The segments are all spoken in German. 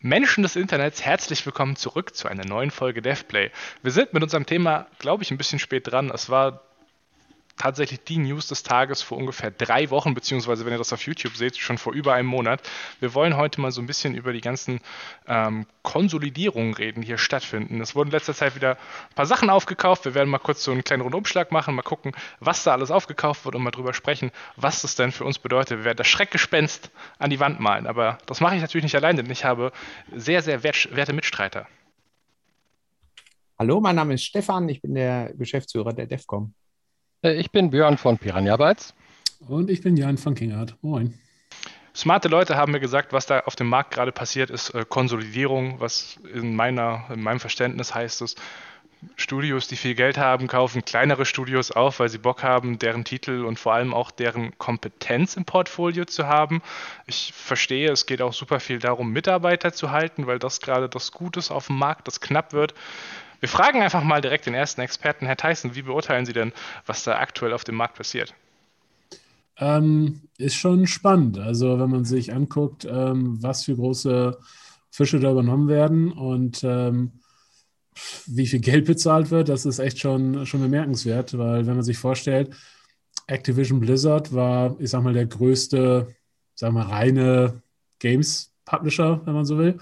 Menschen des Internets, herzlich willkommen zurück zu einer neuen Folge DevPlay. Wir sind mit unserem Thema, glaube ich, ein bisschen spät dran. Es war tatsächlich die News des Tages vor ungefähr drei Wochen, beziehungsweise wenn ihr das auf YouTube seht, schon vor über einem Monat. Wir wollen heute mal so ein bisschen über die ganzen ähm, Konsolidierungen reden, die hier stattfinden. Es wurden in letzter Zeit wieder ein paar Sachen aufgekauft. Wir werden mal kurz so einen kleinen Rundumschlag machen, mal gucken, was da alles aufgekauft wird und mal drüber sprechen, was das denn für uns bedeutet. Wir werden das Schreckgespenst an die Wand malen. Aber das mache ich natürlich nicht allein, denn ich habe sehr, sehr werte Mitstreiter. Hallo, mein Name ist Stefan, ich bin der Geschäftsführer der DEFCOM. Äh, ich bin Björn von Piranha Bytes. Und ich bin Jan von Kingart. Moin. Smarte Leute haben mir gesagt, was da auf dem Markt gerade passiert, ist äh, Konsolidierung, was in, meiner, in meinem Verständnis heißt es, Studios, die viel Geld haben, kaufen kleinere Studios auf, weil sie Bock haben, deren Titel und vor allem auch deren Kompetenz im Portfolio zu haben. Ich verstehe, es geht auch super viel darum, Mitarbeiter zu halten, weil das gerade das Gute ist auf dem Markt, das knapp wird. Wir fragen einfach mal direkt den ersten Experten, Herr Tyson, wie beurteilen Sie denn, was da aktuell auf dem Markt passiert? Ähm, ist schon spannend. Also wenn man sich anguckt, ähm, was für große Fische da übernommen werden und ähm, wie viel Geld bezahlt wird, das ist echt schon, schon bemerkenswert, weil wenn man sich vorstellt, Activision Blizzard war, ich sag mal, der größte, sag mal, reine Games-Publisher, wenn man so will.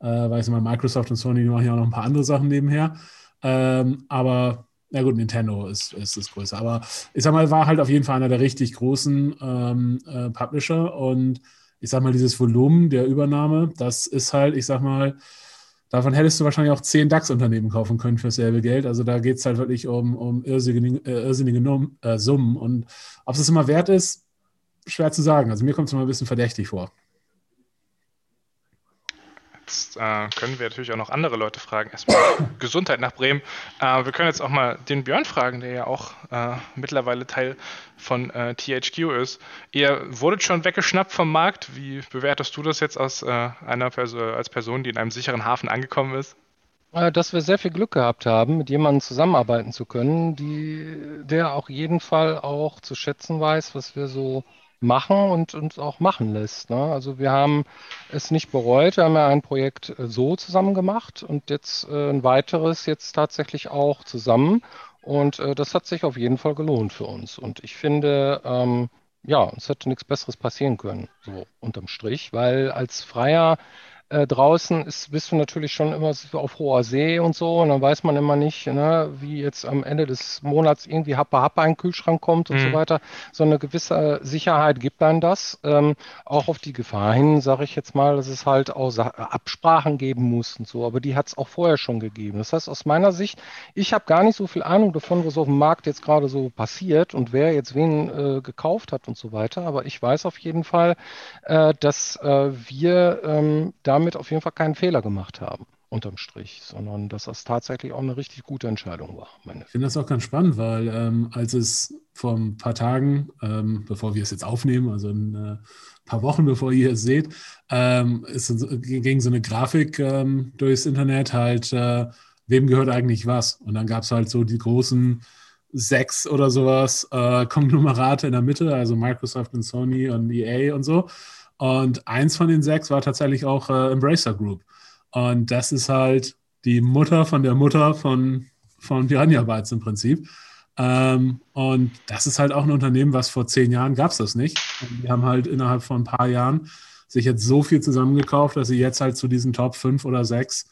Äh, weil ich mal, Microsoft und Sony die machen ja auch noch ein paar andere Sachen nebenher. Ähm, aber na gut, Nintendo ist, ist das größte. Aber ich sag mal, war halt auf jeden Fall einer der richtig großen ähm, äh, Publisher. Und ich sag mal, dieses Volumen der Übernahme, das ist halt, ich sag mal, davon hättest du wahrscheinlich auch zehn DAX-Unternehmen kaufen können für dasselbe Geld. Also da geht es halt wirklich um, um irrsinnige, äh, irrsinnige Num äh, Summen. Und ob es immer wert ist, schwer zu sagen. Also mir kommt es immer ein bisschen verdächtig vor. Jetzt äh, können wir natürlich auch noch andere Leute fragen. Erstmal Gesundheit nach Bremen. Äh, wir können jetzt auch mal den Björn fragen, der ja auch äh, mittlerweile Teil von äh, THQ ist. Ihr wurdet schon weggeschnappt vom Markt. Wie bewertest du das jetzt als, äh, einer Perso als Person, die in einem sicheren Hafen angekommen ist? Äh, dass wir sehr viel Glück gehabt haben, mit jemandem zusammenarbeiten zu können, die, der auch jeden Fall auch zu schätzen weiß, was wir so machen und uns auch machen lässt. Ne? Also wir haben es nicht bereut. Wir haben ja ein Projekt äh, so zusammen gemacht und jetzt äh, ein weiteres jetzt tatsächlich auch zusammen. Und äh, das hat sich auf jeden Fall gelohnt für uns. Und ich finde, ähm, ja, es hätte nichts Besseres passieren können, so unterm Strich, weil als Freier äh, draußen ist, bist du natürlich schon immer auf hoher See und so. Und dann weiß man immer nicht, ne, wie jetzt am Ende des Monats irgendwie Happa Happa ein Kühlschrank kommt und mhm. so weiter. So eine gewisse Sicherheit gibt dann das. Ähm, auch auf die Gefahr hin, sage ich jetzt mal, dass es halt auch Absprachen geben muss und so. Aber die hat es auch vorher schon gegeben. Das heißt, aus meiner Sicht, ich habe gar nicht so viel Ahnung davon, was auf dem Markt jetzt gerade so passiert und wer jetzt wen äh, gekauft hat und so weiter. Aber ich weiß auf jeden Fall, äh, dass äh, wir ähm, da damit auf jeden Fall keinen Fehler gemacht haben, unterm Strich, sondern dass das tatsächlich auch eine richtig gute Entscheidung war. ich finde das auch ganz spannend, weil ähm, als es vor ein paar Tagen, ähm, bevor wir es jetzt aufnehmen, also ein äh, paar Wochen bevor ihr es seht, ähm, ist, ging so eine Grafik ähm, durchs Internet halt, äh, wem gehört eigentlich was? Und dann gab es halt so die großen sechs oder sowas äh, Konglomerate in der Mitte, also Microsoft und Sony und EA und so. Und eins von den sechs war tatsächlich auch äh, Embracer Group. Und das ist halt die Mutter von der Mutter von, von Piranha Bytes im Prinzip. Ähm, und das ist halt auch ein Unternehmen, was vor zehn Jahren gab es das nicht. Und die haben halt innerhalb von ein paar Jahren sich jetzt so viel zusammengekauft, dass sie jetzt halt zu diesen Top 5 oder 6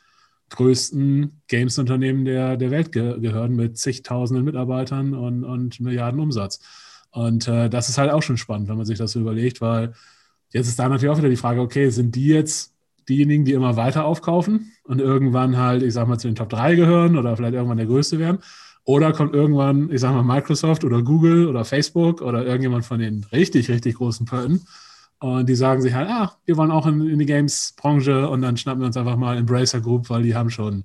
größten Games-Unternehmen der, der Welt ge gehören mit zigtausenden Mitarbeitern und, und Milliarden Umsatz. Und äh, das ist halt auch schon spannend, wenn man sich das so überlegt, weil Jetzt ist da natürlich auch wieder die Frage, okay, sind die jetzt diejenigen, die immer weiter aufkaufen und irgendwann halt, ich sag mal, zu den Top 3 gehören oder vielleicht irgendwann der Größte werden? Oder kommt irgendwann, ich sag mal, Microsoft oder Google oder Facebook oder irgendjemand von den richtig, richtig großen Pötten und die sagen sich halt, ah, wir wollen auch in, in die Games-Branche und dann schnappen wir uns einfach mal Embracer Group, weil die haben schon,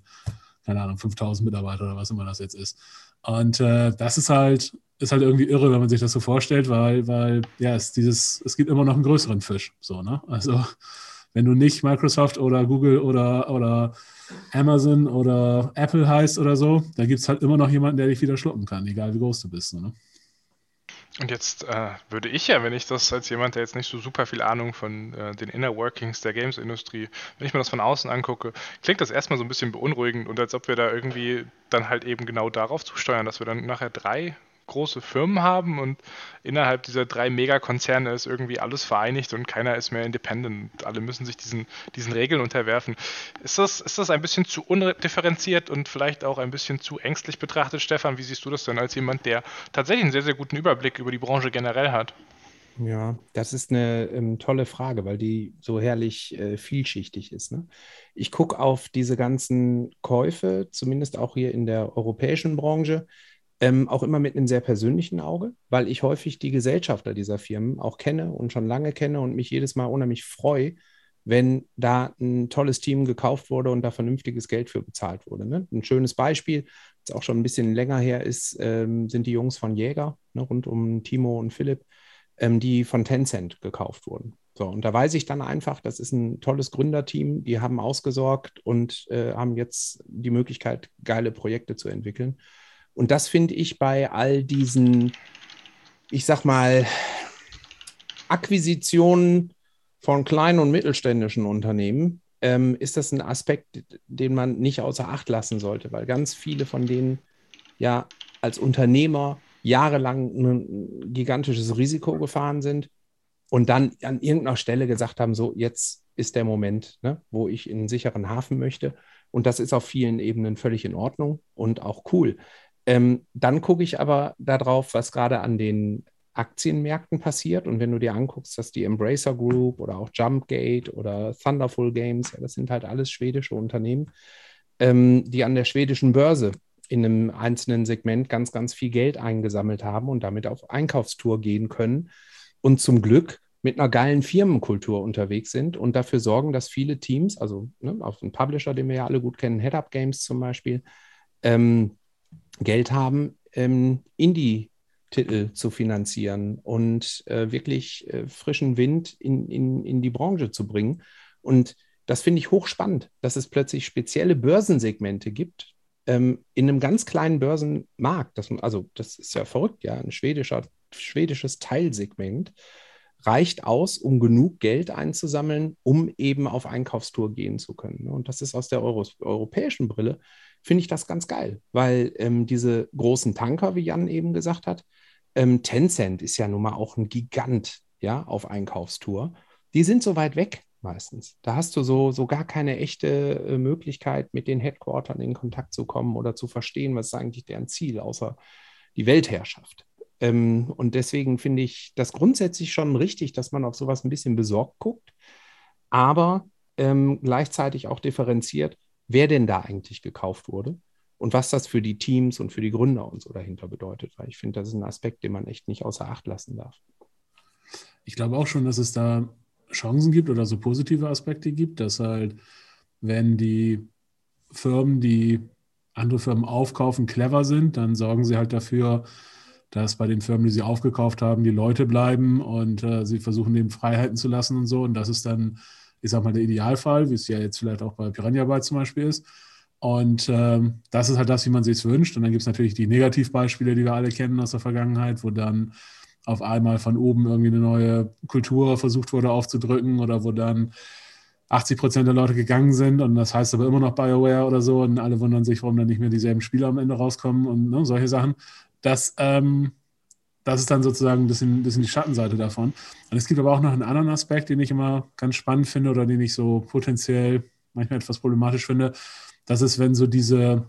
keine Ahnung, 5000 Mitarbeiter oder was immer das jetzt ist. Und äh, das ist halt, ist halt irgendwie irre, wenn man sich das so vorstellt, weil, weil ja, es dieses, es gibt immer noch einen größeren Fisch. So, ne? Also wenn du nicht Microsoft oder Google oder, oder Amazon oder Apple heißt oder so, da gibt es halt immer noch jemanden, der dich wieder schlucken kann, egal wie groß du bist. Ne? Und jetzt äh, würde ich ja, wenn ich das als jemand, der jetzt nicht so super viel Ahnung von äh, den Inner Workings der Games-Industrie, wenn ich mir das von außen angucke, klingt das erstmal so ein bisschen beunruhigend und als ob wir da irgendwie dann halt eben genau darauf zusteuern, dass wir dann nachher drei große Firmen haben und innerhalb dieser drei Megakonzerne ist irgendwie alles vereinigt und keiner ist mehr independent. Alle müssen sich diesen, diesen Regeln unterwerfen. Ist das, ist das ein bisschen zu undifferenziert und vielleicht auch ein bisschen zu ängstlich betrachtet, Stefan? Wie siehst du das denn als jemand, der tatsächlich einen sehr, sehr guten Überblick über die Branche generell hat? Ja, das ist eine ähm, tolle Frage, weil die so herrlich äh, vielschichtig ist. Ne? Ich gucke auf diese ganzen Käufe, zumindest auch hier in der europäischen Branche, ähm, auch immer mit einem sehr persönlichen Auge, weil ich häufig die Gesellschafter dieser Firmen auch kenne und schon lange kenne und mich jedes Mal unheimlich freue, wenn da ein tolles Team gekauft wurde und da vernünftiges Geld für bezahlt wurde. Ne? Ein schönes Beispiel, das auch schon ein bisschen länger her ist, ähm, sind die Jungs von Jäger, ne, rund um Timo und Philipp, ähm, die von Tencent gekauft wurden. So, und da weiß ich dann einfach, das ist ein tolles Gründerteam, die haben ausgesorgt und äh, haben jetzt die Möglichkeit, geile Projekte zu entwickeln. Und das finde ich bei all diesen, ich sag mal, Akquisitionen von kleinen und mittelständischen Unternehmen, ähm, ist das ein Aspekt, den man nicht außer Acht lassen sollte, weil ganz viele von denen ja als Unternehmer jahrelang ein gigantisches Risiko gefahren sind und dann an irgendeiner Stelle gesagt haben, so jetzt ist der Moment, ne, wo ich in einen sicheren Hafen möchte. Und das ist auf vielen Ebenen völlig in Ordnung und auch cool. Ähm, dann gucke ich aber darauf, was gerade an den Aktienmärkten passiert. Und wenn du dir anguckst, dass die Embracer Group oder auch Jumpgate oder Thunderful Games, ja, das sind halt alles schwedische Unternehmen, ähm, die an der schwedischen Börse in einem einzelnen Segment ganz, ganz viel Geld eingesammelt haben und damit auf Einkaufstour gehen können und zum Glück mit einer geilen Firmenkultur unterwegs sind und dafür sorgen, dass viele Teams, also ne, auf den Publisher, den wir ja alle gut kennen, Head Up Games zum Beispiel, ähm, Geld haben, ähm, Indie-Titel zu finanzieren und äh, wirklich äh, frischen Wind in, in, in die Branche zu bringen. Und das finde ich hochspannend, dass es plötzlich spezielle Börsensegmente gibt, ähm, in einem ganz kleinen Börsenmarkt. Das, also, das ist ja verrückt, ja, ein schwedischer, schwedisches Teilsegment reicht aus, um genug Geld einzusammeln, um eben auf Einkaufstour gehen zu können. Und das ist aus der Euro europäischen Brille finde ich das ganz geil, weil ähm, diese großen Tanker, wie Jan eben gesagt hat, ähm, Tencent ist ja nun mal auch ein Gigant, ja, auf Einkaufstour. Die sind so weit weg meistens. Da hast du so, so gar keine echte äh, Möglichkeit, mit den Headquartern in Kontakt zu kommen oder zu verstehen, was ist eigentlich deren Ziel, außer die Weltherrschaft. Ähm, und deswegen finde ich das grundsätzlich schon richtig, dass man auf sowas ein bisschen besorgt guckt, aber ähm, gleichzeitig auch differenziert, wer denn da eigentlich gekauft wurde und was das für die Teams und für die Gründer und so dahinter bedeutet. Weil ich finde, das ist ein Aspekt, den man echt nicht außer Acht lassen darf. Ich glaube auch schon, dass es da Chancen gibt oder so positive Aspekte gibt, dass halt, wenn die Firmen, die andere Firmen aufkaufen, clever sind, dann sorgen sie halt dafür, dass bei den Firmen, die sie aufgekauft haben, die Leute bleiben und äh, sie versuchen, denen Freiheiten zu lassen und so. Und das ist dann ich sag mal, der Idealfall, wie es ja jetzt vielleicht auch bei Piranha Bytes zum Beispiel ist. Und ähm, das ist halt das, wie man sich wünscht. Und dann gibt es natürlich die Negativbeispiele, die wir alle kennen aus der Vergangenheit, wo dann auf einmal von oben irgendwie eine neue Kultur versucht wurde aufzudrücken oder wo dann 80 Prozent der Leute gegangen sind und das heißt aber immer noch BioWare oder so und alle wundern sich, warum dann nicht mehr dieselben Spiele am Ende rauskommen und ne, solche Sachen. Das ähm, das ist dann sozusagen ein bisschen, ein bisschen die Schattenseite davon. Und es gibt aber auch noch einen anderen Aspekt, den ich immer ganz spannend finde oder den ich so potenziell manchmal etwas problematisch finde. Das ist, wenn so diese,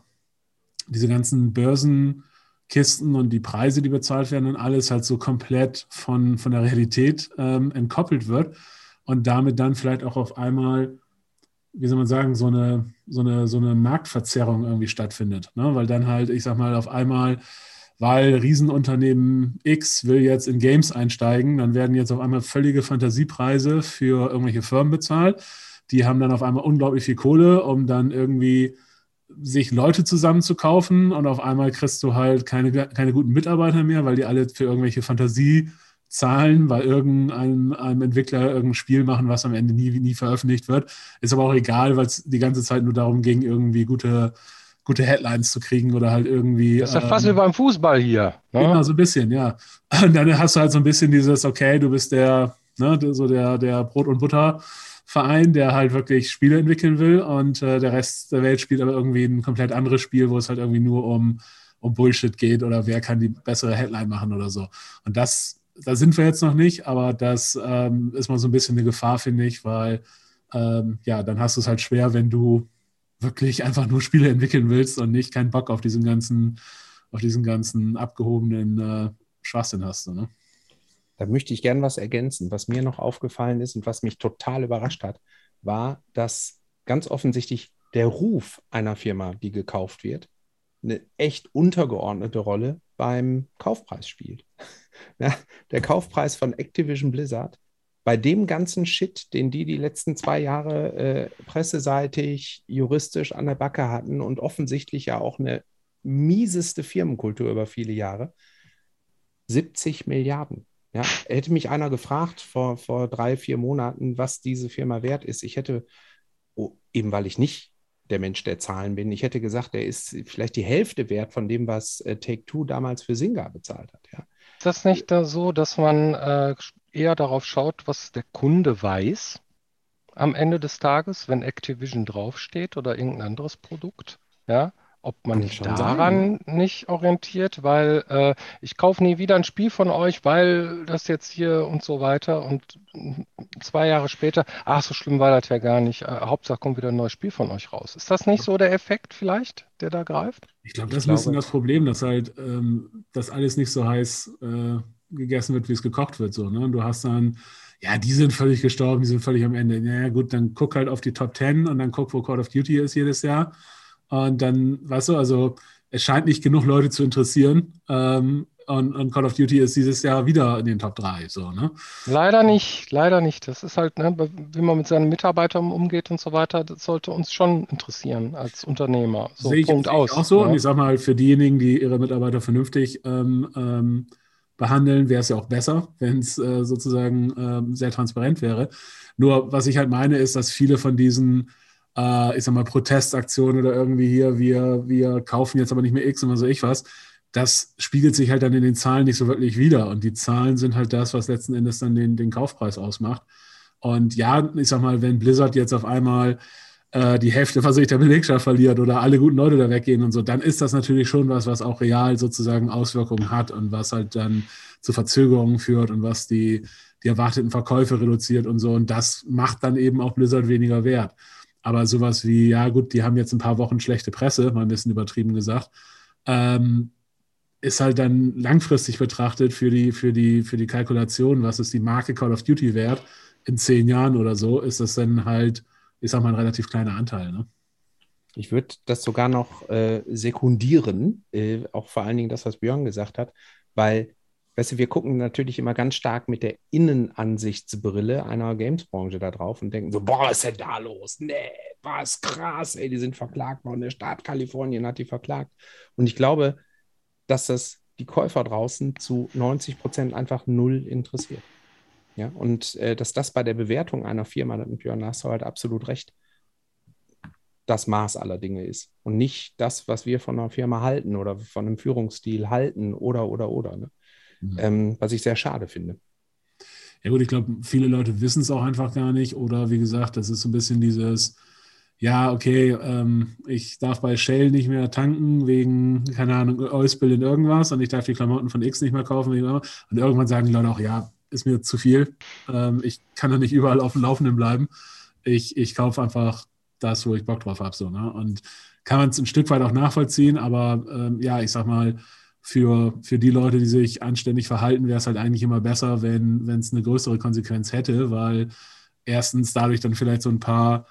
diese ganzen Börsenkisten und die Preise, die bezahlt werden und alles halt so komplett von, von der Realität ähm, entkoppelt wird und damit dann vielleicht auch auf einmal, wie soll man sagen, so eine, so eine, so eine Marktverzerrung irgendwie stattfindet. Ne? Weil dann halt, ich sag mal, auf einmal weil Riesenunternehmen X will jetzt in Games einsteigen, dann werden jetzt auf einmal völlige Fantasiepreise für irgendwelche Firmen bezahlt. Die haben dann auf einmal unglaublich viel Kohle, um dann irgendwie sich Leute zusammenzukaufen und auf einmal kriegst du halt keine, keine guten Mitarbeiter mehr, weil die alle für irgendwelche Fantasie zahlen, weil irgendein einem Entwickler irgendein Spiel machen, was am Ende nie, nie veröffentlicht wird. Ist aber auch egal, weil es die ganze Zeit nur darum ging, irgendwie gute gute Headlines zu kriegen oder halt irgendwie. Das ist ja fast ähm, wie beim Fußball hier. Ne? Genau, so ein bisschen, ja. Und dann hast du halt so ein bisschen dieses, okay, du bist der, ne, so der, der Brot- und Butter-Verein, der halt wirklich Spiele entwickeln will und äh, der Rest der Welt spielt aber irgendwie ein komplett anderes Spiel, wo es halt irgendwie nur um, um Bullshit geht oder wer kann die bessere Headline machen oder so. Und das, da sind wir jetzt noch nicht, aber das ähm, ist mal so ein bisschen eine Gefahr, finde ich, weil ähm, ja, dann hast du es halt schwer, wenn du wirklich einfach nur Spiele entwickeln willst und nicht keinen Bock auf diesen ganzen, auf diesen ganzen abgehobenen äh, Schwachsinn hast. Ne? Da möchte ich gerne was ergänzen. Was mir noch aufgefallen ist und was mich total überrascht hat, war, dass ganz offensichtlich der Ruf einer Firma, die gekauft wird, eine echt untergeordnete Rolle beim Kaufpreis spielt. Der Kaufpreis von Activision Blizzard bei dem ganzen Shit, den die die letzten zwei Jahre äh, presseseitig, juristisch an der Backe hatten und offensichtlich ja auch eine mieseste Firmenkultur über viele Jahre, 70 Milliarden. Ja, hätte mich einer gefragt vor, vor drei, vier Monaten, was diese Firma wert ist. Ich hätte, oh, eben weil ich nicht der Mensch der Zahlen bin, ich hätte gesagt, der ist vielleicht die Hälfte wert von dem, was äh, Take-Two damals für Singa bezahlt hat. Ja. Ist das nicht da so, dass man äh, eher darauf schaut, was der Kunde weiß am Ende des Tages, wenn Activision draufsteht oder irgendein anderes Produkt? Ja, ob man sich daran sein. nicht orientiert, weil äh, ich kaufe nie wieder ein Spiel von euch, weil das jetzt hier und so weiter und zwei Jahre später, ach, so schlimm war das ja gar nicht. Äh, Hauptsache kommt wieder ein neues Spiel von euch raus. Ist das nicht so der Effekt vielleicht, der da greift? Ich glaube, das ist ein bisschen das Problem, dass halt ähm, das alles nicht so heiß äh, gegessen wird, wie es gekocht wird. So, ne? Und du hast dann ja, die sind völlig gestorben, die sind völlig am Ende. Ja, gut, dann guck halt auf die Top 10 und dann guck, wo Call of Duty ist jedes Jahr. Und dann, weißt du, also es scheint nicht genug Leute zu interessieren. Ähm, und, und, Call of Duty ist dieses Jahr wieder in den Top 3. So, ne? Leider nicht, leider nicht. Das ist halt, ne, wie man mit seinen Mitarbeitern umgeht und so weiter, das sollte uns schon interessieren als Unternehmer. So, sehe ich, Punkt sehe aus. auch so. Ja. Und ich sage mal, für diejenigen, die ihre Mitarbeiter vernünftig ähm, ähm, behandeln, wäre es ja auch besser, wenn es äh, sozusagen ähm, sehr transparent wäre. Nur, was ich halt meine, ist, dass viele von diesen äh, ich sag mal, Protestaktion oder irgendwie hier, wir, wir kaufen jetzt aber nicht mehr X und was weiß ich was, das spiegelt sich halt dann in den Zahlen nicht so wirklich wieder. Und die Zahlen sind halt das, was letzten Endes dann den, den Kaufpreis ausmacht. Und ja, ich sag mal, wenn Blizzard jetzt auf einmal äh, die Hälfte was ich der Belegschaft verliert oder alle guten Leute da weggehen und so, dann ist das natürlich schon was, was auch real sozusagen Auswirkungen hat und was halt dann zu Verzögerungen führt und was die, die erwarteten Verkäufe reduziert und so. Und das macht dann eben auch Blizzard weniger wert. Aber sowas wie, ja gut, die haben jetzt ein paar Wochen schlechte Presse, mal ein bisschen übertrieben gesagt, ähm, ist halt dann langfristig betrachtet für die, für, die, für die Kalkulation, was ist die Marke Call of Duty wert in zehn Jahren oder so, ist das dann halt, ich sag mal, ein relativ kleiner Anteil. Ne? Ich würde das sogar noch äh, sekundieren, äh, auch vor allen Dingen das, was Björn gesagt hat, weil Weißt du, wir gucken natürlich immer ganz stark mit der Innenansichtsbrille einer Gamesbranche da drauf und denken so, boah, was ist denn da los? Nee, was krass, ey, die sind verklagt worden. Der Staat Kalifornien hat die verklagt. Und ich glaube, dass das die Käufer draußen zu 90 Prozent einfach null interessiert. Ja, und äh, dass das bei der Bewertung einer Firma, und Björn, hast du halt absolut recht, das Maß aller Dinge ist und nicht das, was wir von einer Firma halten oder von einem Führungsstil halten oder, oder, oder. Ne? Mhm. ähm, was ich sehr schade finde. Ja gut, ich glaube, viele Leute wissen es auch einfach gar nicht oder wie gesagt, das ist so ein bisschen dieses, ja, okay, ähm, ich darf bei Shell nicht mehr tanken wegen, keine Ahnung, Oilspill in irgendwas und ich darf die Klamotten von X nicht mehr kaufen. Und irgendwann sagen die Leute auch, ja, ist mir zu viel. Ähm, ich kann da nicht überall auf dem Laufenden bleiben. Ich, ich kaufe einfach das, wo ich Bock drauf habe. So, ne? Und kann man es ein Stück weit auch nachvollziehen, aber ähm, ja, ich sag mal, für, für die Leute, die sich anständig verhalten, wäre es halt eigentlich immer besser, wenn es eine größere Konsequenz hätte, weil erstens dadurch dann vielleicht so ein paar,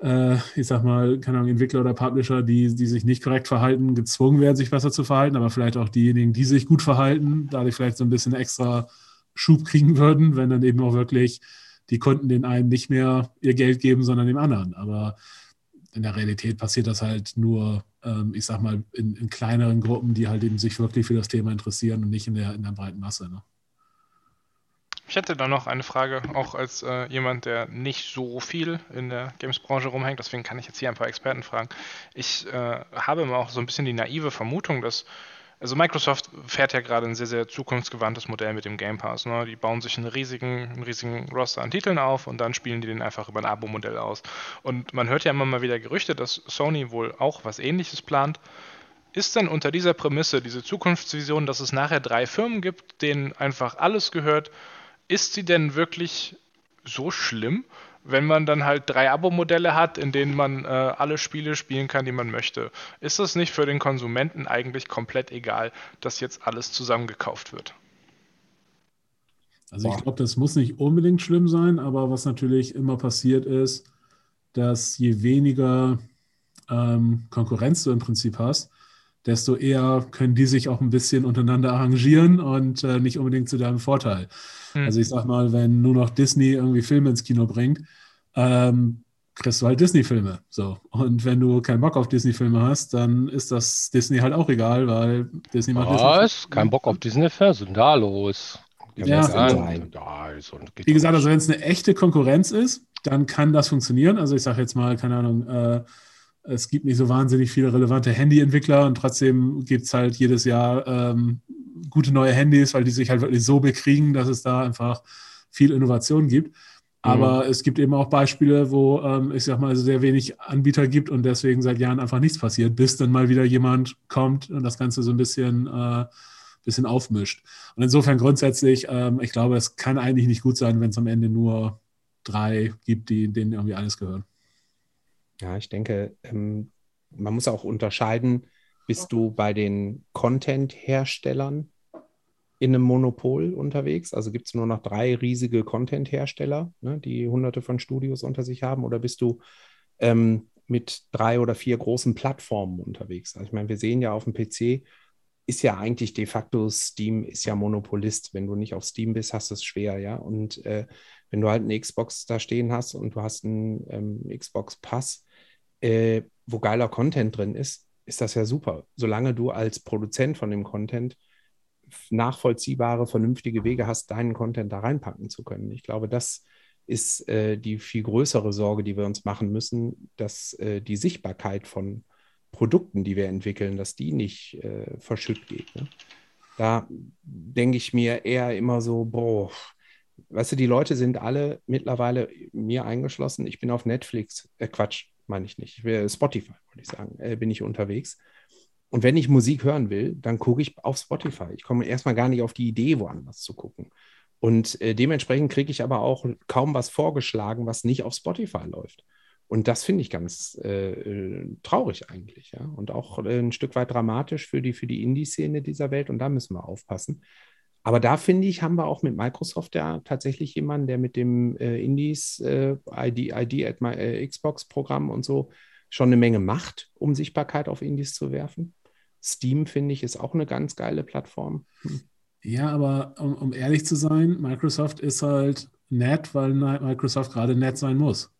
äh, ich sag mal, keine Ahnung, Entwickler oder Publisher, die, die sich nicht korrekt verhalten, gezwungen werden, sich besser zu verhalten, aber vielleicht auch diejenigen, die sich gut verhalten, dadurch vielleicht so ein bisschen extra Schub kriegen würden, wenn dann eben auch wirklich die Kunden den einen nicht mehr ihr Geld geben, sondern dem anderen. Aber in der Realität passiert das halt nur, ähm, ich sag mal, in, in, kleineren Gruppen, die halt eben sich wirklich für das Thema interessieren und nicht in der, in der breiten Masse. Ne? Ich hätte da noch eine Frage, auch als äh, jemand, der nicht so viel in der Games-Branche rumhängt, deswegen kann ich jetzt hier ein paar Experten fragen. Ich äh, habe immer auch so ein bisschen die naive Vermutung, dass also Microsoft fährt ja gerade ein sehr, sehr zukunftsgewandtes Modell mit dem Game Pass. Ne? Die bauen sich einen riesigen, einen riesigen Roster an Titeln auf und dann spielen die den einfach über ein Abo-Modell aus. Und man hört ja immer mal wieder Gerüchte, dass Sony wohl auch was ähnliches plant. Ist denn unter dieser Prämisse, diese Zukunftsvision, dass es nachher drei Firmen gibt, denen einfach alles gehört, ist sie denn wirklich so schlimm? Wenn man dann halt drei Abo-Modelle hat, in denen man äh, alle Spiele spielen kann, die man möchte. Ist es nicht für den Konsumenten eigentlich komplett egal, dass jetzt alles zusammengekauft wird? Also ich glaube, das muss nicht unbedingt schlimm sein, aber was natürlich immer passiert ist, dass je weniger ähm, Konkurrenz du im Prinzip hast, desto eher können die sich auch ein bisschen untereinander arrangieren und äh, nicht unbedingt zu deinem Vorteil. Hm. Also ich sag mal, wenn nur noch Disney irgendwie Filme ins Kino bringt, ähm, kriegst du halt Disney-Filme. So. Und wenn du keinen Bock auf Disney-Filme hast, dann ist das Disney halt auch egal, weil Disney macht Was? Disney Kein Bock auf Disney-Filme? Was ist denn da los? Ja, ja wie gesagt, also wenn es eine echte Konkurrenz ist, dann kann das funktionieren. Also ich sage jetzt mal, keine Ahnung, äh, es gibt nicht so wahnsinnig viele relevante Handyentwickler und trotzdem gibt es halt jedes Jahr ähm, gute neue Handys, weil die sich halt wirklich so bekriegen, dass es da einfach viel Innovation gibt. Aber mhm. es gibt eben auch Beispiele, wo ähm, ich sag mal, sehr wenig Anbieter gibt und deswegen seit Jahren einfach nichts passiert, bis dann mal wieder jemand kommt und das Ganze so ein bisschen, äh, bisschen aufmischt. Und insofern grundsätzlich, ähm, ich glaube, es kann eigentlich nicht gut sein, wenn es am Ende nur drei gibt, die denen irgendwie alles gehört. Ja, ich denke, ähm, man muss auch unterscheiden, bist du bei den Content-Herstellern in einem Monopol unterwegs? Also gibt es nur noch drei riesige Content-Hersteller, ne, die hunderte von Studios unter sich haben? Oder bist du ähm, mit drei oder vier großen Plattformen unterwegs? Also ich meine, wir sehen ja auf dem PC, ist ja eigentlich de facto Steam ist ja Monopolist. Wenn du nicht auf Steam bist, hast du es schwer, ja. Und äh, wenn du halt eine Xbox da stehen hast und du hast einen ähm, Xbox Pass, äh, wo geiler Content drin ist, ist das ja super. Solange du als Produzent von dem Content nachvollziehbare, vernünftige Wege hast, deinen Content da reinpacken zu können. Ich glaube, das ist äh, die viel größere Sorge, die wir uns machen müssen, dass äh, die Sichtbarkeit von Produkten, die wir entwickeln, dass die nicht äh, verschütt geht. Ne? Da denke ich mir eher immer so, boah, weißt du, die Leute sind alle mittlerweile mir eingeschlossen. Ich bin auf Netflix, äh, Quatsch, meine ich nicht. Spotify, würde ich sagen, äh, bin ich unterwegs. Und wenn ich Musik hören will, dann gucke ich auf Spotify. Ich komme erstmal gar nicht auf die Idee, woanders zu gucken. Und äh, dementsprechend kriege ich aber auch kaum was vorgeschlagen, was nicht auf Spotify läuft. Und das finde ich ganz äh, äh traurig eigentlich, ja. Und auch äh, ein Stück weit dramatisch für die, für die Indie-Szene dieser Welt. Und da müssen wir aufpassen. Aber da finde ich, haben wir auch mit Microsoft ja tatsächlich jemanden, der mit dem äh, Indies äh, ID, ID at my äh, Xbox Programm und so schon eine Menge macht, um Sichtbarkeit auf Indies zu werfen. Steam, finde ich, ist auch eine ganz geile Plattform. Hm. Ja, aber um, um, ehrlich zu sein, Microsoft ist halt nett, weil Microsoft gerade nett sein muss.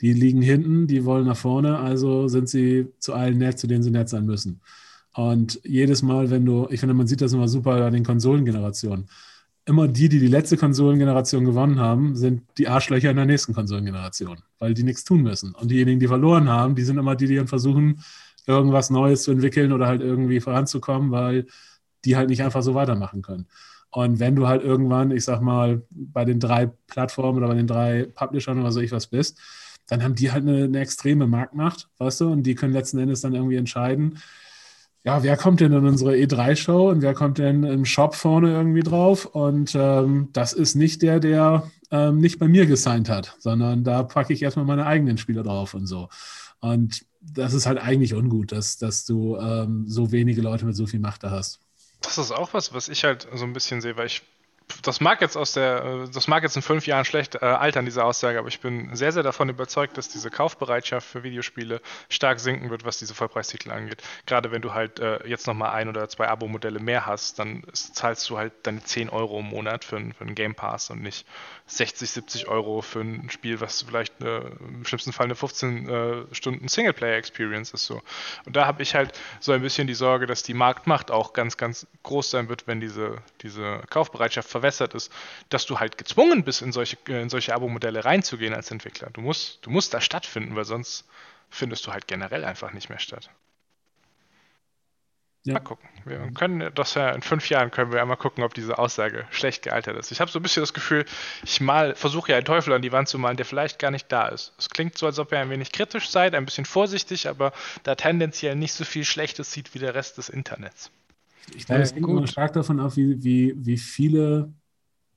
Die liegen hinten, die wollen nach vorne, also sind sie zu allen nett, zu denen sie nett sein müssen. Und jedes Mal, wenn du, ich finde, man sieht das immer super bei den Konsolengenerationen. Immer die, die die letzte Konsolengeneration gewonnen haben, sind die Arschlöcher in der nächsten Konsolengeneration, weil die nichts tun müssen. Und diejenigen, die verloren haben, die sind immer die, die dann versuchen, irgendwas Neues zu entwickeln oder halt irgendwie voranzukommen, weil die halt nicht einfach so weitermachen können. Und wenn du halt irgendwann, ich sag mal, bei den drei Plattformen oder bei den drei Publishern oder so ich was bist, dann haben die halt eine, eine extreme Marktmacht, weißt du, und die können letzten Endes dann irgendwie entscheiden, ja, wer kommt denn in unsere E3-Show und wer kommt denn im Shop vorne irgendwie drauf? Und ähm, das ist nicht der, der ähm, nicht bei mir gesigned hat, sondern da packe ich erstmal meine eigenen Spieler drauf und so. Und das ist halt eigentlich ungut, dass, dass du ähm, so wenige Leute mit so viel Macht da hast. Das ist auch was, was ich halt so ein bisschen sehe, weil ich das mag jetzt aus der, äh, das mag jetzt in fünf Jahren schlecht äh, altern, diese Aussage, aber ich bin sehr, sehr davon überzeugt, dass diese Kaufbereitschaft für Videospiele stark sinken wird, was diese Vollpreistitel angeht. Gerade wenn du halt äh, jetzt nochmal ein oder zwei Abo-Modelle mehr hast, dann zahlst du halt deine 10 Euro im Monat für, für einen Game Pass und nicht 60, 70 Euro für ein Spiel, was vielleicht eine, im schlimmsten Fall eine 15 äh, Stunden Singleplayer-Experience ist. So. Und da habe ich halt so ein bisschen die Sorge, dass die Marktmacht auch ganz, ganz groß sein wird, wenn diese, diese Kaufbereitschaft verwässert ist, dass du halt gezwungen bist, in solche, äh, in solche Abo-Modelle reinzugehen als Entwickler. Du musst, du musst da stattfinden, weil sonst findest du halt generell einfach nicht mehr statt. Ja. Mal gucken. Wir können das ja in fünf Jahren können wir ja mal gucken, ob diese Aussage schlecht gealtert ist. Ich habe so ein bisschen das Gefühl, ich mal versuche ja einen Teufel an die Wand zu malen, der vielleicht gar nicht da ist. Es klingt so, als ob ihr ein wenig kritisch seid, ein bisschen vorsichtig, aber da tendenziell nicht so viel Schlechtes sieht wie der Rest des Internets. Ich glaube, es hängt immer stark davon ab, wie, wie, wie viele,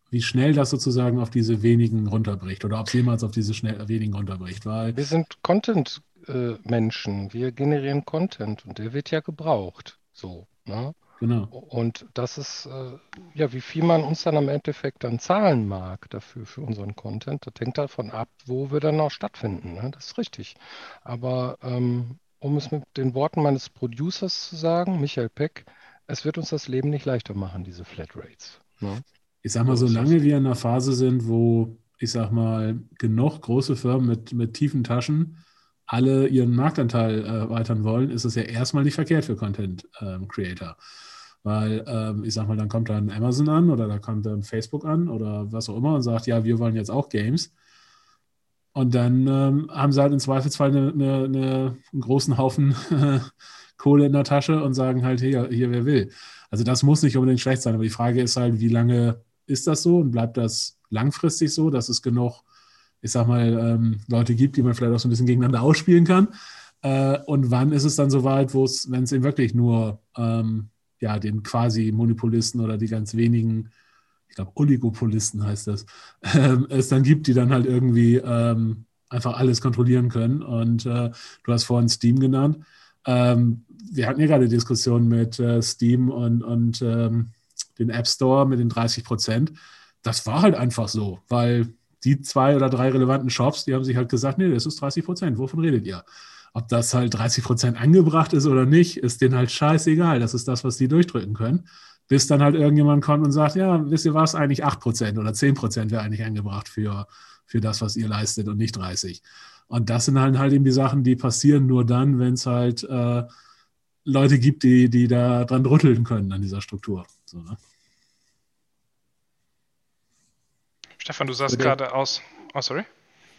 wie schnell das sozusagen auf diese wenigen runterbricht oder ob es jemals auf diese schnell, wenigen runterbricht. Weil wir sind Content-Menschen, wir generieren Content und der wird ja gebraucht. So, ne? Genau. Und das ist, äh, ja, wie viel man uns dann am Endeffekt dann zahlen mag dafür, für unseren Content, das hängt davon ab, wo wir dann auch stattfinden. Ne? Das ist richtig. Aber ähm, um es mit den Worten meines Producers zu sagen, Michael Peck, es wird uns das Leben nicht leichter machen, diese Flatrates. Ne? Ich sag mal, solange wir in einer Phase sind, wo, ich sag mal, genug große Firmen mit, mit tiefen Taschen alle ihren Marktanteil äh, erweitern wollen, ist es ja erstmal nicht verkehrt für Content ähm, Creator. Weil, ähm, ich sag mal, dann kommt dann Amazon an oder da kommt dann Facebook an oder was auch immer und sagt, ja, wir wollen jetzt auch Games. Und dann ähm, haben sie halt im Zweifelsfall eine, eine, eine, einen großen Haufen Kohle in der Tasche und sagen halt, hier, hier, wer will. Also das muss nicht unbedingt schlecht sein, aber die Frage ist halt, wie lange ist das so und bleibt das langfristig so, dass es genug ich sag mal, ähm, Leute gibt, die man vielleicht auch so ein bisschen gegeneinander ausspielen kann. Äh, und wann ist es dann soweit, wo es, wenn es eben wirklich nur ähm, ja, den quasi Monopolisten oder die ganz wenigen, ich glaube, Oligopolisten heißt das, ähm, es dann gibt, die dann halt irgendwie ähm, einfach alles kontrollieren können. Und äh, du hast vorhin Steam genannt. Ähm, wir hatten ja gerade Diskussionen mit äh, Steam und, und ähm, den App Store mit den 30 Prozent. Das war halt einfach so, weil die zwei oder drei relevanten Shops, die haben sich halt gesagt, nee, das ist 30 Prozent, wovon redet ihr? Ob das halt 30 Prozent angebracht ist oder nicht, ist denen halt scheißegal. Das ist das, was die durchdrücken können. Bis dann halt irgendjemand kommt und sagt, ja, wisst ihr was, eigentlich 8 Prozent oder 10 Prozent wäre eigentlich angebracht für, für das, was ihr leistet und nicht 30. Und das sind halt, halt eben die Sachen, die passieren nur dann, wenn es halt äh, Leute gibt, die, die da dran rütteln können an dieser Struktur. So, ne? Stefan, du sahst gerade aus. Oh, sorry.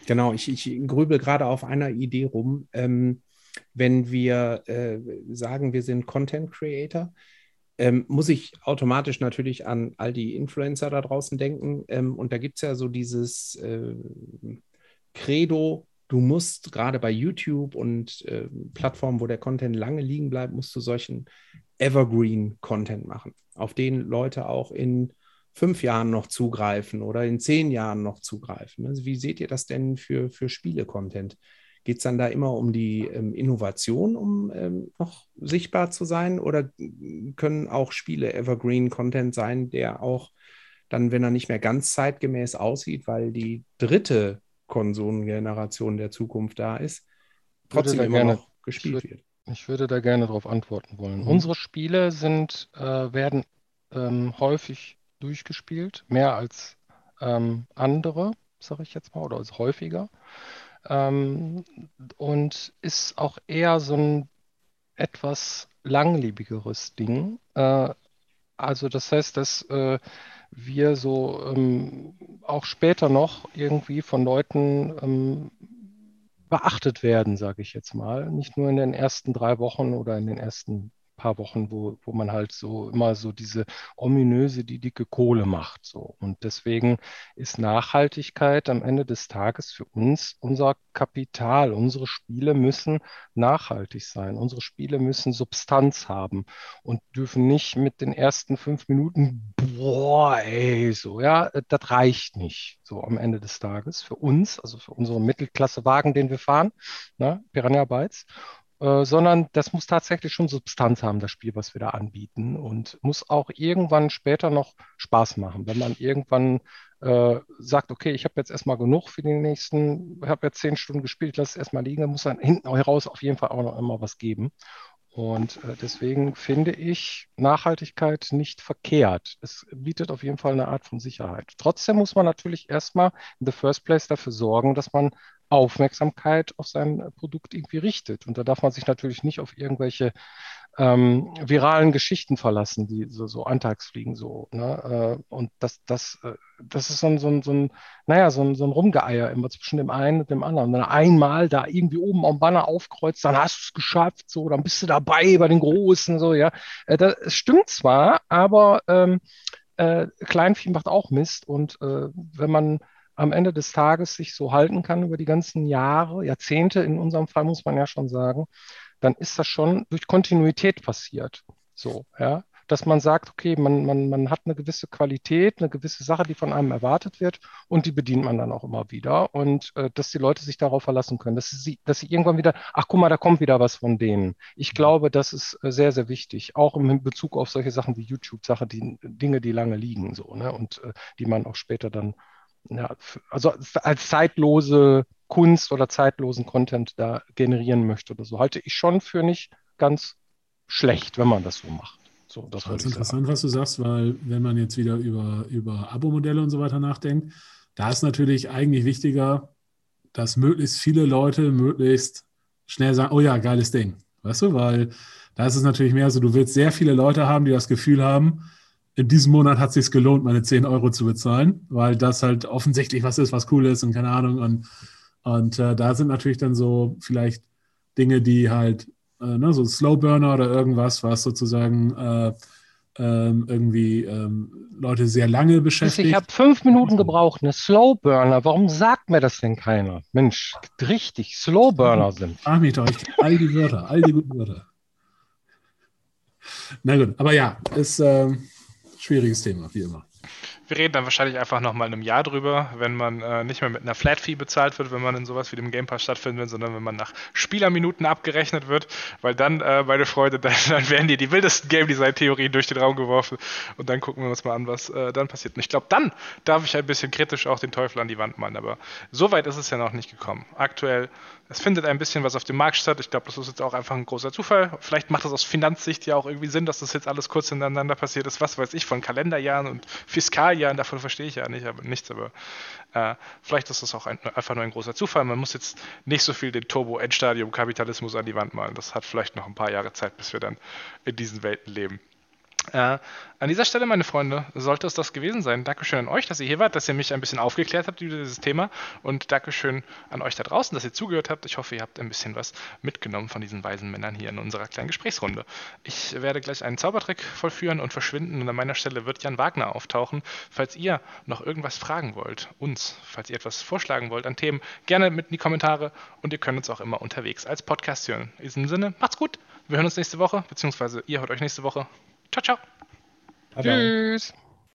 Genau, ich, ich grübel gerade auf einer Idee rum. Ähm, wenn wir äh, sagen, wir sind Content Creator, ähm, muss ich automatisch natürlich an all die Influencer da draußen denken. Ähm, und da gibt es ja so dieses äh, Credo, du musst gerade bei YouTube und äh, Plattformen, wo der Content lange liegen bleibt, musst du solchen Evergreen-Content machen, auf den Leute auch in fünf Jahren noch zugreifen oder in zehn Jahren noch zugreifen? Also wie seht ihr das denn für, für Spiele-Content? Geht es dann da immer um die ähm, Innovation, um ähm, noch sichtbar zu sein? Oder können auch Spiele Evergreen-Content sein, der auch dann, wenn er nicht mehr ganz zeitgemäß aussieht, weil die dritte Konsolengeneration der Zukunft da ist, trotzdem immer gerne, noch gespielt ich wird? Ich würde da gerne darauf antworten wollen. Mhm. Unsere Spiele sind, äh, werden ähm, häufig durchgespielt, mehr als ähm, andere, sage ich jetzt mal, oder als häufiger. Ähm, und ist auch eher so ein etwas langlebigeres Ding. Äh, also das heißt, dass äh, wir so ähm, auch später noch irgendwie von Leuten ähm, beachtet werden, sage ich jetzt mal. Nicht nur in den ersten drei Wochen oder in den ersten paar Wochen, wo, wo man halt so immer so diese ominöse, die dicke Kohle macht. So. Und deswegen ist Nachhaltigkeit am Ende des Tages für uns unser Kapital. Unsere Spiele müssen nachhaltig sein. Unsere Spiele müssen Substanz haben und dürfen nicht mit den ersten fünf Minuten, boah, ey, so, ja, das reicht nicht. So am Ende des Tages für uns, also für unsere Mittelklasse-Wagen, den wir fahren, ne, Piranha Bytes. Äh, sondern das muss tatsächlich schon Substanz haben, das Spiel, was wir da anbieten und muss auch irgendwann später noch Spaß machen. Wenn man irgendwann äh, sagt, okay, ich habe jetzt erstmal genug für den nächsten, ich habe jetzt zehn Stunden gespielt, lass es erstmal liegen, dann muss dann hinten heraus auf jeden Fall auch noch immer was geben. Und äh, deswegen finde ich Nachhaltigkeit nicht verkehrt. Es bietet auf jeden Fall eine Art von Sicherheit. Trotzdem muss man natürlich erstmal in the first place dafür sorgen, dass man Aufmerksamkeit auf sein Produkt irgendwie richtet. Und da darf man sich natürlich nicht auf irgendwelche ähm, viralen Geschichten verlassen, die so, so Antagsfliegen so. Ne? Äh, und das, das, äh, das ist so ein, so ein, so ein naja, so ein, so ein Rumgeeier immer zwischen dem einen und dem anderen. Wenn einmal da irgendwie oben am Banner aufkreuzt, dann hast du es geschafft, so, dann bist du dabei bei den Großen, so, ja. Äh, das stimmt zwar, aber ähm, äh, Kleinvieh macht auch Mist. Und wenn man am Ende des Tages sich so halten kann über die ganzen Jahre, Jahrzehnte in unserem Fall, muss man ja schon sagen, dann ist das schon durch Kontinuität passiert. So, ja. Dass man sagt, okay, man, man, man hat eine gewisse Qualität, eine gewisse Sache, die von einem erwartet wird und die bedient man dann auch immer wieder und äh, dass die Leute sich darauf verlassen können, dass sie, dass sie irgendwann wieder, ach guck mal, da kommt wieder was von denen. Ich mhm. glaube, das ist äh, sehr, sehr wichtig, auch im Bezug auf solche Sachen wie YouTube-Sachen, die Dinge, die lange liegen, so, ne, und äh, die man auch später dann ja, also als zeitlose Kunst oder zeitlosen Content da generieren möchte oder so, halte ich schon für nicht ganz schlecht, wenn man das so macht. So, das, das ist interessant, was du sagst, weil wenn man jetzt wieder über, über Abo-Modelle und so weiter nachdenkt, da ist natürlich eigentlich wichtiger, dass möglichst viele Leute möglichst schnell sagen, oh ja, geiles Ding. Weißt du, weil da ist es natürlich mehr so, du willst sehr viele Leute haben, die das Gefühl haben, in diesem Monat hat es sich gelohnt, meine 10 Euro zu bezahlen, weil das halt offensichtlich was ist, was cool ist und keine Ahnung. Und, und äh, da sind natürlich dann so vielleicht Dinge, die halt, äh, ne, so Slowburner oder irgendwas, was sozusagen äh, ähm, irgendwie ähm, Leute sehr lange beschäftigt. Ich habe fünf Minuten gebraucht, eine Slowburner. Warum sagt mir das denn keiner? Mensch, richtig, Slowburner sind. Ach mich doch, ich all die Wörter, all die guten Wörter. Na gut, aber ja, ist, ähm, schwieriges Thema, wie immer. Wir reden dann wahrscheinlich einfach nochmal in einem Jahr drüber, wenn man äh, nicht mehr mit einer Flat-Fee bezahlt wird, wenn man in sowas wie dem Game Pass stattfindet, sondern wenn man nach Spielerminuten abgerechnet wird, weil dann, äh, meine Freunde, dann, dann, werden dir die wildesten Game Design-Theorien durch den Raum geworfen und dann gucken wir uns mal an, was äh, dann passiert. Und ich glaube, dann darf ich ein bisschen kritisch auch den Teufel an die Wand malen, aber so weit ist es ja noch nicht gekommen. Aktuell es findet ein bisschen was auf dem Markt statt. Ich glaube, das ist jetzt auch einfach ein großer Zufall. Vielleicht macht das aus Finanzsicht ja auch irgendwie Sinn, dass das jetzt alles kurz hintereinander passiert ist. Was weiß ich von Kalenderjahren und Fiskaljahren, davon verstehe ich ja nicht, aber nichts. Aber äh, vielleicht ist das auch ein, einfach nur ein großer Zufall. Man muss jetzt nicht so viel den Turbo-Endstadium-Kapitalismus an die Wand malen. Das hat vielleicht noch ein paar Jahre Zeit, bis wir dann in diesen Welten leben. Äh, an dieser Stelle, meine Freunde, sollte es das gewesen sein. Dankeschön an euch, dass ihr hier wart, dass ihr mich ein bisschen aufgeklärt habt über dieses Thema. Und Dankeschön an euch da draußen, dass ihr zugehört habt. Ich hoffe, ihr habt ein bisschen was mitgenommen von diesen weisen Männern hier in unserer kleinen Gesprächsrunde. Ich werde gleich einen Zaubertrick vollführen und verschwinden. Und an meiner Stelle wird Jan Wagner auftauchen. Falls ihr noch irgendwas fragen wollt, uns, falls ihr etwas vorschlagen wollt an Themen, gerne mit in die Kommentare. Und ihr könnt uns auch immer unterwegs als Podcast hören. In diesem Sinne, macht's gut. Wir hören uns nächste Woche, beziehungsweise ihr hört euch nächste Woche. Ciao, ciao. Tschüss.